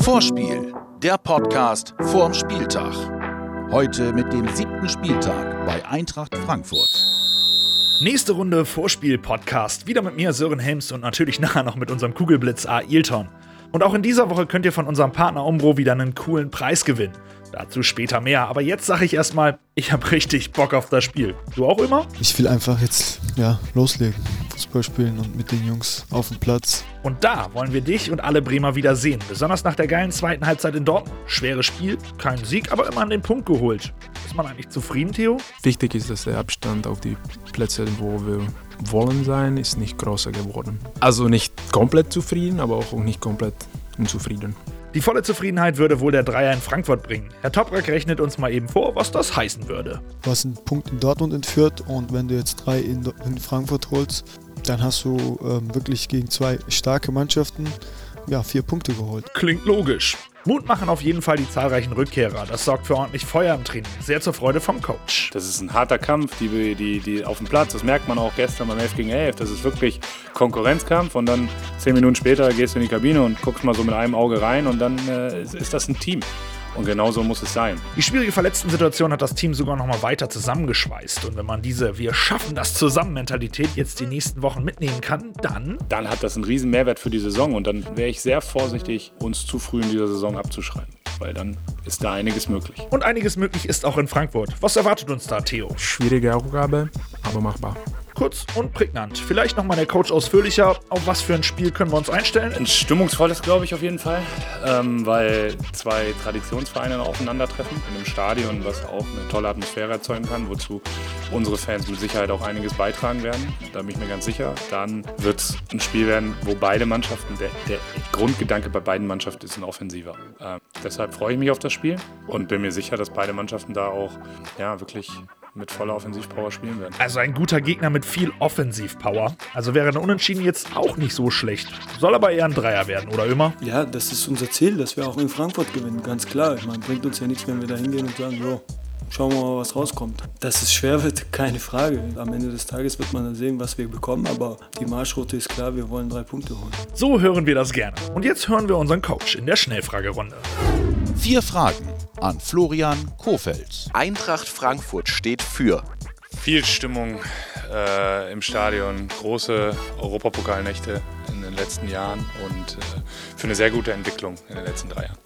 Vorspiel, der Podcast vorm Spieltag. Heute mit dem siebten Spieltag bei Eintracht Frankfurt. Nächste Runde Vorspiel-Podcast. Wieder mit mir, Sören Helms und natürlich nachher noch mit unserem Kugelblitz Ailton. Und auch in dieser Woche könnt ihr von unserem Partner Umbro wieder einen coolen Preis gewinnen. Dazu später mehr. Aber jetzt sage ich erstmal, ich habe richtig Bock auf das Spiel. Du auch immer? Ich will einfach jetzt ja, loslegen, Fußball spielen und mit den Jungs auf dem Platz. Und da wollen wir dich und alle Bremer wieder sehen. Besonders nach der geilen zweiten Halbzeit in Dortmund. Schweres Spiel, kein Sieg, aber immer an den Punkt geholt. Ist man eigentlich zufrieden, Theo? Wichtig ist, dass der Abstand auf die Plätze, wo wir wollen sein, ist nicht größer geworden. Also nicht komplett zufrieden, aber auch nicht komplett unzufrieden. Die volle Zufriedenheit würde wohl der Dreier in Frankfurt bringen. Herr Toprak rechnet uns mal eben vor, was das heißen würde. Du hast einen Punkt in Dortmund entführt und wenn du jetzt drei in, in Frankfurt holst, dann hast du ähm, wirklich gegen zwei starke Mannschaften ja, vier Punkte geholt. Klingt logisch. Mut machen auf jeden Fall die zahlreichen Rückkehrer. Das sorgt für ordentlich Feuer im Training. Sehr zur Freude vom Coach. Das ist ein harter Kampf, die, die, die auf dem Platz. Das merkt man auch gestern beim 11 gegen 11. Das ist wirklich Konkurrenzkampf und dann zehn Minuten später gehst du in die Kabine und guckst mal so mit einem Auge rein und dann äh, ist das ein Team. Und genau so muss es sein. Die schwierige Verletzten-Situation hat das Team sogar noch mal weiter zusammengeschweißt. Und wenn man diese Wir schaffen das zusammen Mentalität jetzt die nächsten Wochen mitnehmen kann, dann. Dann hat das einen riesen Mehrwert für die Saison. Und dann wäre ich sehr vorsichtig, uns zu früh in dieser Saison abzuschreiben. Weil dann ist da einiges möglich. Und einiges möglich ist auch in Frankfurt. Was erwartet uns da, Theo? Schwierige Aufgabe, aber machbar. Kurz und prägnant. Vielleicht nochmal der Coach ausführlicher. Auf was für ein Spiel können wir uns einstellen? Ein stimmungsvolles, glaube ich, auf jeden Fall. Ähm, weil zwei Traditionsvereine aufeinandertreffen in einem Stadion, was auch eine tolle Atmosphäre erzeugen kann, wozu unsere Fans mit Sicherheit auch einiges beitragen werden. Da bin ich mir ganz sicher. Dann wird es ein Spiel werden, wo beide Mannschaften, der, der Grundgedanke bei beiden Mannschaften ist ein offensiver. Äh, deshalb freue ich mich auf das Spiel und bin mir sicher, dass beide Mannschaften da auch ja, wirklich mit voller Offensivpower spielen werden. Also ein guter Gegner mit viel Offensivpower. Also wäre ein Unentschieden jetzt auch nicht so schlecht. Soll aber eher ein Dreier werden, oder immer? Ja, das ist unser Ziel, dass wir auch in Frankfurt gewinnen, ganz klar. Ich meine, bringt uns ja nichts, wenn wir da hingehen und sagen, so, schauen wir mal, was rauskommt. Dass es schwer wird, keine Frage. Am Ende des Tages wird man dann sehen, was wir bekommen, aber die Marschroute ist klar, wir wollen drei Punkte holen. So hören wir das gerne. Und jetzt hören wir unseren Coach in der Schnellfragerunde. Vier Fragen an Florian Kofeld. Eintracht Frankfurt steht für viel Stimmung äh, im Stadion, große Europapokalnächte in den letzten Jahren und äh, für eine sehr gute Entwicklung in den letzten drei Jahren.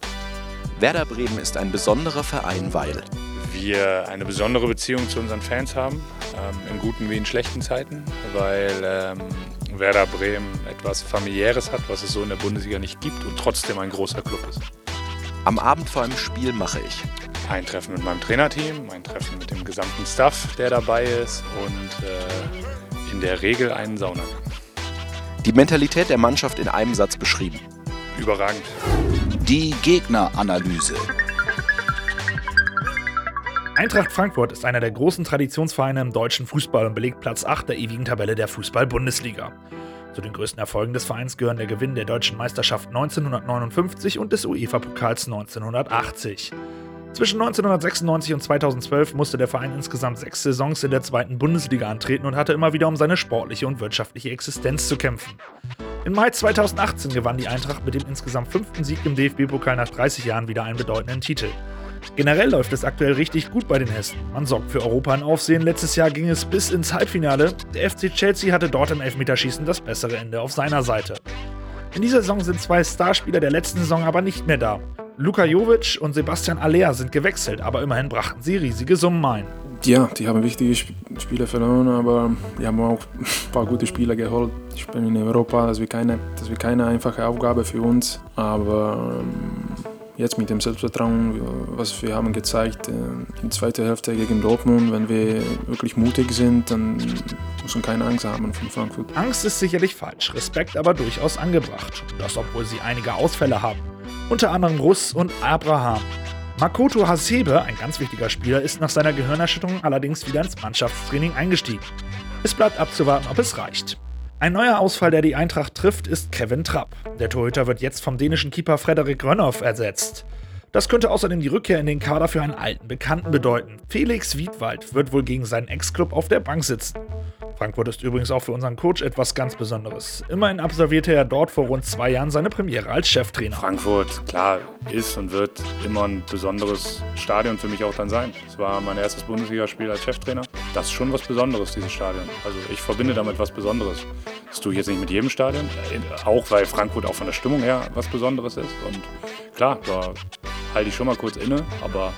Werder Bremen ist ein besonderer Verein, weil wir eine besondere Beziehung zu unseren Fans haben, ähm, in guten wie in schlechten Zeiten, weil ähm, Werder Bremen etwas familiäres hat, was es so in der Bundesliga nicht gibt und trotzdem ein großer Club ist. Am Abend vor einem Spiel mache ich ein Treffen mit meinem Trainerteam, ein Treffen mit dem gesamten Staff, der dabei ist und äh, in der Regel einen Saunagang. Die Mentalität der Mannschaft in einem Satz beschrieben. Überragend. Die Gegneranalyse. Eintracht Frankfurt ist einer der großen Traditionsvereine im deutschen Fußball und belegt Platz 8 der ewigen Tabelle der Fußball-Bundesliga. Zu den größten Erfolgen des Vereins gehören der Gewinn der deutschen Meisterschaft 1959 und des UEFA-Pokals 1980. Zwischen 1996 und 2012 musste der Verein insgesamt sechs Saisons in der zweiten Bundesliga antreten und hatte immer wieder um seine sportliche und wirtschaftliche Existenz zu kämpfen. Im Mai 2018 gewann die Eintracht mit dem insgesamt fünften Sieg im DFB-Pokal nach 30 Jahren wieder einen bedeutenden Titel. Generell läuft es aktuell richtig gut bei den Hessen. Man sorgt für Europa in Aufsehen. Letztes Jahr ging es bis ins Halbfinale. Der FC Chelsea hatte dort im Elfmeterschießen das bessere Ende auf seiner Seite. In dieser Saison sind zwei Starspieler der letzten Saison aber nicht mehr da. Luka Jovic und Sebastian Aller sind gewechselt, aber immerhin brachten sie riesige Summen ein. Ja, die haben wichtige Spieler verloren, aber die haben auch ein paar gute Spieler geholt. Ich spielen in Europa, das wird keine, das wird keine einfache Aufgabe für uns, aber ähm, jetzt mit dem Selbstvertrauen, was wir haben gezeigt äh, in der zweiten Hälfte gegen Dortmund, wenn wir wirklich mutig sind, dann muss man keine Angst haben von Frankfurt. Angst ist sicherlich falsch, Respekt aber durchaus angebracht. Das, obwohl sie einige Ausfälle haben. Unter anderem Russ und Abraham. Makoto Hasebe, ein ganz wichtiger Spieler, ist nach seiner Gehirnerschütterung allerdings wieder ins Mannschaftstraining eingestiegen. Es bleibt abzuwarten, ob es reicht. Ein neuer Ausfall, der die Eintracht trifft, ist Kevin Trapp. Der Torhüter wird jetzt vom dänischen Keeper Frederik Rönnoff ersetzt. Das könnte außerdem die Rückkehr in den Kader für einen alten Bekannten bedeuten. Felix Wiedwald wird wohl gegen seinen Ex-Club auf der Bank sitzen. Frankfurt ist übrigens auch für unseren Coach etwas ganz Besonderes. Immerhin absolvierte er dort vor rund zwei Jahren seine Premiere als Cheftrainer. Frankfurt, klar, ist und wird immer ein besonderes Stadion für mich auch dann sein. Es war mein erstes Bundesligaspiel als Cheftrainer. Das ist schon was Besonderes, dieses Stadion. Also ich verbinde damit was Besonderes. Das tue ich jetzt nicht mit jedem Stadion, auch weil Frankfurt auch von der Stimmung her was Besonderes ist. Und klar, da halte ich schon mal kurz inne, aber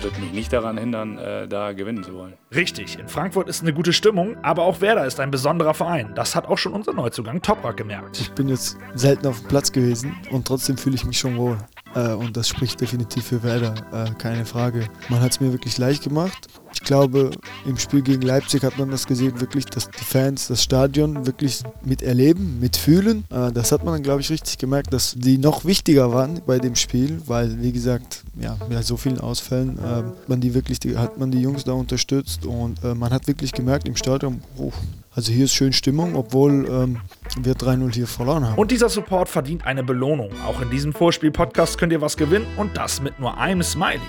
wird mich nicht daran hindern, äh, da gewinnen zu wollen. Richtig, in Frankfurt ist eine gute Stimmung, aber auch Werder ist ein besonderer Verein. Das hat auch schon unser Neuzugang Toprak gemerkt. Ich bin jetzt selten auf dem Platz gewesen und trotzdem fühle ich mich schon wohl. Äh, und das spricht definitiv für Werder, äh, keine Frage. Man hat es mir wirklich leicht gemacht. Ich glaube, im Spiel gegen Leipzig hat man das gesehen, wirklich, dass die Fans das Stadion wirklich miterleben, mitfühlen. Äh, das hat man dann, glaube ich, richtig gemerkt, dass die noch wichtiger waren bei dem Spiel, weil, wie gesagt, ja, mit so vielen Ausfällen man die wirklich, die, hat man die Jungs da unterstützt und man hat wirklich gemerkt im Stadion, oh, also hier ist schön Stimmung, obwohl ähm, wir 3-0 hier verloren haben. Und dieser Support verdient eine Belohnung. Auch in diesem Vorspiel-Podcast könnt ihr was gewinnen und das mit nur einem Smiley.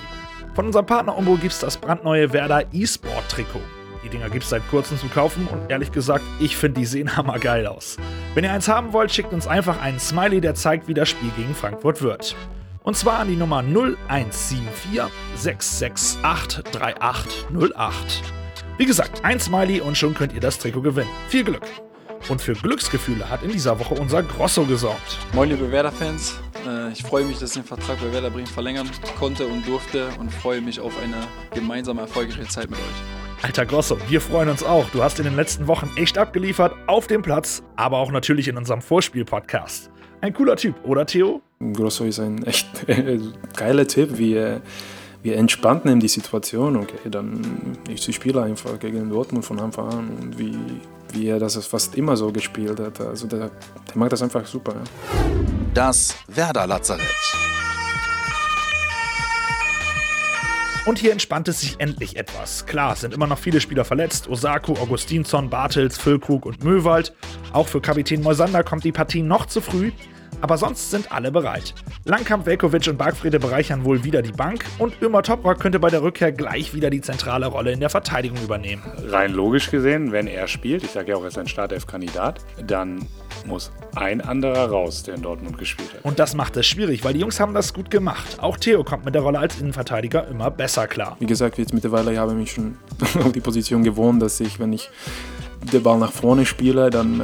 Von unserem Partner Umbro gibt es das brandneue Werder E-Sport Trikot. Die Dinger gibt es seit kurzem zu kaufen und ehrlich gesagt, ich finde die sehen hammergeil aus. Wenn ihr eins haben wollt, schickt uns einfach einen Smiley, der zeigt, wie das Spiel gegen Frankfurt wird. Und zwar an die Nummer 0174 668 3808. Wie gesagt, ein Smiley und schon könnt ihr das Trikot gewinnen. Viel Glück! Und für Glücksgefühle hat in dieser Woche unser Grosso gesorgt. Moin liebe Werder-Fans, äh, ich freue mich, dass ich den Vertrag bei Werder Bremen verlängern konnte und durfte und freue mich auf eine gemeinsame erfolgreiche Zeit mit euch. Alter Grosso, wir freuen uns auch. Du hast in den letzten Wochen echt abgeliefert, auf dem Platz, aber auch natürlich in unserem Vorspiel-Podcast. Ein cooler Typ, oder Theo? Grosso ist ein echt geiler Typ, wie wir entspannt nehmen die Situation. Okay, dann ich spiele einfach gegen Dortmund von Anfang an und wie, wie er das fast immer so gespielt hat. Also der, der macht das einfach super. Ja. Das Werder Lazarett. Und hier entspannt es sich endlich etwas. Klar, es sind immer noch viele Spieler verletzt. Osako, Augustinsson, Bartels, Füllkrug und Möwald. Auch für Kapitän Moisander kommt die Partie noch zu früh aber sonst sind alle bereit. Langkamp, Velkovic und Bargfrede bereichern wohl wieder die Bank und Ömer Toprak könnte bei der Rückkehr gleich wieder die zentrale Rolle in der Verteidigung übernehmen. Rein logisch gesehen, wenn er spielt, ich sage ja auch, er ist ein Startelf-Kandidat, dann muss ein anderer raus, der in Dortmund gespielt hat. Und das macht es schwierig, weil die Jungs haben das gut gemacht. Auch Theo kommt mit der Rolle als Innenverteidiger immer besser klar. Wie gesagt, jetzt mittlerweile ich habe ich mich schon auf die Position gewohnt, dass ich, wenn ich den Ball nach vorne spiele, dann äh,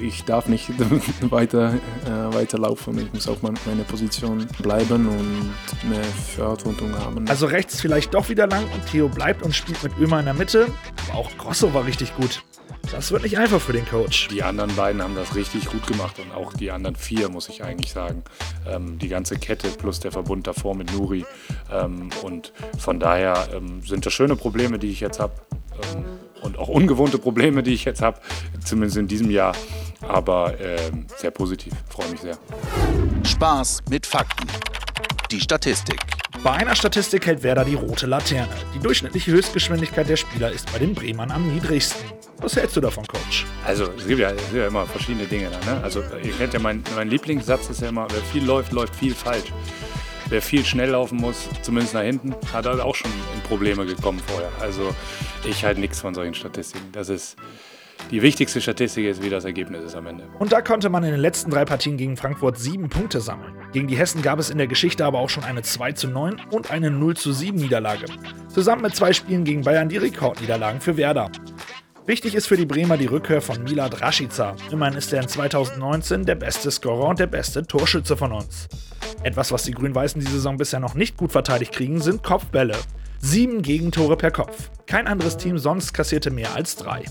ich darf nicht weiter, äh, weiterlaufen. Ich muss auf meiner Position bleiben und eine Verantwortung haben. Also rechts vielleicht doch wieder lang und Theo bleibt und spielt mit Ömer in der Mitte. Aber auch Grosso war richtig gut. Das wird nicht einfach für den Coach. Die anderen beiden haben das richtig gut gemacht und auch die anderen vier, muss ich eigentlich sagen. Ähm, die ganze Kette plus der Verbund davor mit Nuri. Ähm, und von daher ähm, sind das schöne Probleme, die ich jetzt habe. Und auch ungewohnte Probleme, die ich jetzt habe, zumindest in diesem Jahr. Aber äh, sehr positiv, freue mich sehr. Spaß mit Fakten. Die Statistik. Bei einer Statistik hält Werder die rote Laterne. Die durchschnittliche Höchstgeschwindigkeit der Spieler ist bei den Bremern am niedrigsten. Was hältst du davon, Coach? Also es gibt ja, es gibt ja immer verschiedene Dinge da. Ne? Also ihr kennt ja, mein, mein Lieblingssatz ist ja immer, wer viel läuft, läuft viel falsch wer viel schnell laufen muss, zumindest nach hinten, hat halt auch schon in Probleme gekommen vorher. Also ich halte nichts von solchen Statistiken. Das ist die wichtigste Statistik ist, wie das Ergebnis ist am Ende. Und da konnte man in den letzten drei Partien gegen Frankfurt sieben Punkte sammeln. Gegen die Hessen gab es in der Geschichte aber auch schon eine 2 zu 9 und eine 0 zu 7 Niederlage. Zusammen mit zwei Spielen gegen Bayern die Rekordniederlagen für Werder. Wichtig ist für die Bremer die Rückkehr von Milad Rashica. Immerhin ist er in 2019 der beste Scorer und der beste Torschütze von uns. Etwas, was die Grün-Weißen die Saison bisher noch nicht gut verteidigt kriegen, sind Kopfbälle. Sieben Gegentore per Kopf. Kein anderes Team sonst kassierte mehr als drei.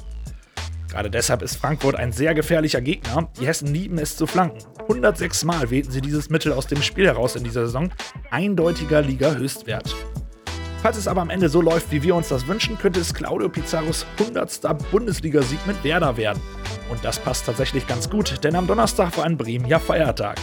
Gerade deshalb ist Frankfurt ein sehr gefährlicher Gegner. Die Hessen lieben es zu flanken. 106 Mal wählten sie dieses Mittel aus dem Spiel heraus in dieser Saison. Eindeutiger Liga-Höchstwert. Falls es aber am Ende so läuft, wie wir uns das wünschen, könnte es Claudio Pizarros 100. Bundesligasieg mit Werder werden. Und das passt tatsächlich ganz gut, denn am Donnerstag war in Bremen ja Feiertag.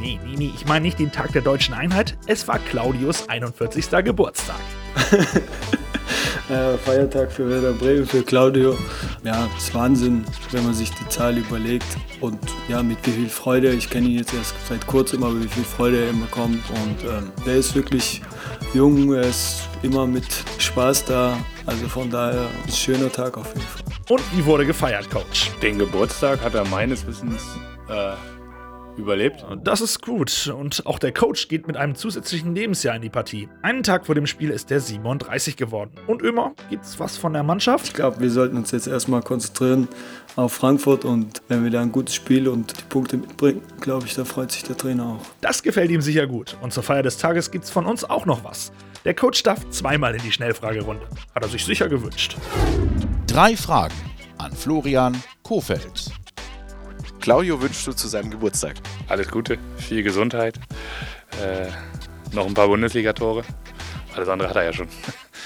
Nee, nee, nee, ich meine nicht den Tag der deutschen Einheit, es war Claudius 41. Geburtstag. äh, Feiertag für Werder Bremen, für Claudio. Ja, es ist Wahnsinn, wenn man sich die Zahl überlegt. Und ja, mit wie viel Freude, ich kenne ihn jetzt erst seit kurzem, aber wie viel Freude er immer kommt. Und ähm, der ist wirklich jung, er ist immer mit Spaß da. Also von daher ein schöner Tag auf jeden Fall. Und wie wurde gefeiert, Coach? Den Geburtstag hat er meines Wissens äh, überlebt. Das ist gut. Und auch der Coach geht mit einem zusätzlichen Lebensjahr in die Partie. Einen Tag vor dem Spiel ist der 37 geworden. Und Ömer, gibt's was von der Mannschaft? Ich glaube, wir sollten uns jetzt erstmal konzentrieren auf Frankfurt und wenn wir da ein gutes Spiel und die Punkte mitbringen, glaube ich, da freut sich der Trainer auch. Das gefällt ihm sicher gut. Und zur Feier des Tages gibt's von uns auch noch was. Der Coach darf zweimal in die Schnellfragerunde. Hat er sich sicher gewünscht. Drei Fragen an Florian Kofeld. Claudio wünschst du zu seinem Geburtstag? Alles Gute, viel Gesundheit, äh, noch ein paar Bundesligatore. Alles andere hat er ja schon.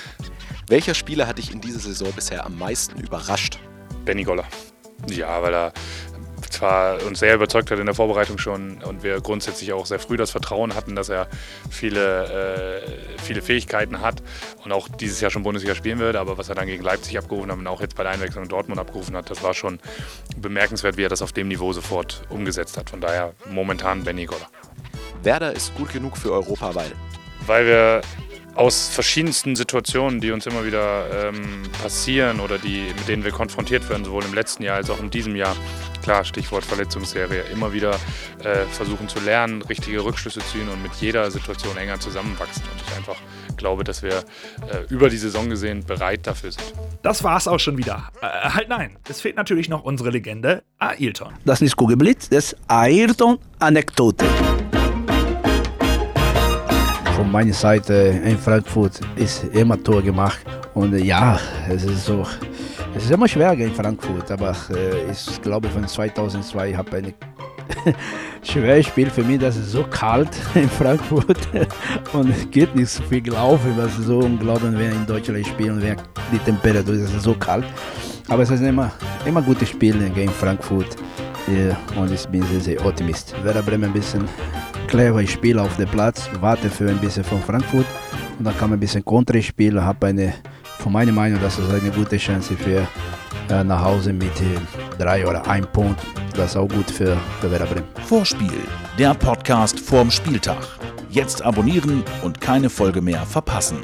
Welcher Spieler hat dich in dieser Saison bisher am meisten überrascht? Benny Goller. Ja, weil er zwar uns sehr überzeugt hat in der Vorbereitung schon und wir grundsätzlich auch sehr früh das Vertrauen hatten, dass er viele, äh, viele Fähigkeiten hat und auch dieses Jahr schon Bundesliga spielen wird, aber was er dann gegen Leipzig abgerufen hat und auch jetzt bei der Einwechslung in Dortmund abgerufen hat, das war schon bemerkenswert, wie er das auf dem Niveau sofort umgesetzt hat. Von daher momentan Benny Goller. Werder ist gut genug für Europa, weil Weil wir aus verschiedensten Situationen, die uns immer wieder ähm, passieren oder die, mit denen wir konfrontiert werden, sowohl im letzten Jahr als auch in diesem Jahr, klar, Stichwort Verletzungsserie, immer wieder äh, versuchen zu lernen, richtige Rückschlüsse zu ziehen und mit jeder Situation enger zusammenwachsen. Und ich einfach glaube, dass wir äh, über die Saison gesehen bereit dafür sind. Das war's auch schon wieder. Äh, halt nein, es fehlt natürlich noch unsere Legende Ailton. Das ist Kugelblitz, das ist Ayrton-Anekdote. Von meiner Seite in Frankfurt ist immer Tor gemacht. Und äh, ja, es ist so. Es ist immer schwer in Frankfurt, aber äh, ich glaube von 2002 habe ich ein schweres Spiel für mich. Das ist so kalt in Frankfurt und es geht nicht so viel gelaufen. Ist so unglaublich, wir in Deutschland spielen, wenn die Temperatur ist so kalt. Aber es ist immer, immer gute Spiele gegen Frankfurt ja, und ich bin sehr, sehr optimistisch. Werder Bremen ein bisschen clever Spiel auf dem Platz, warte für ein bisschen von Frankfurt und dann kann man ein bisschen Kontra spielen. Habe eine, von meiner Meinung, das ist eine gute Chance für äh, nach Hause mit äh, drei oder ein Punkt. Das ist auch gut für, für Werder Bremen. Vorspiel, der Podcast vorm Spieltag. Jetzt abonnieren und keine Folge mehr verpassen.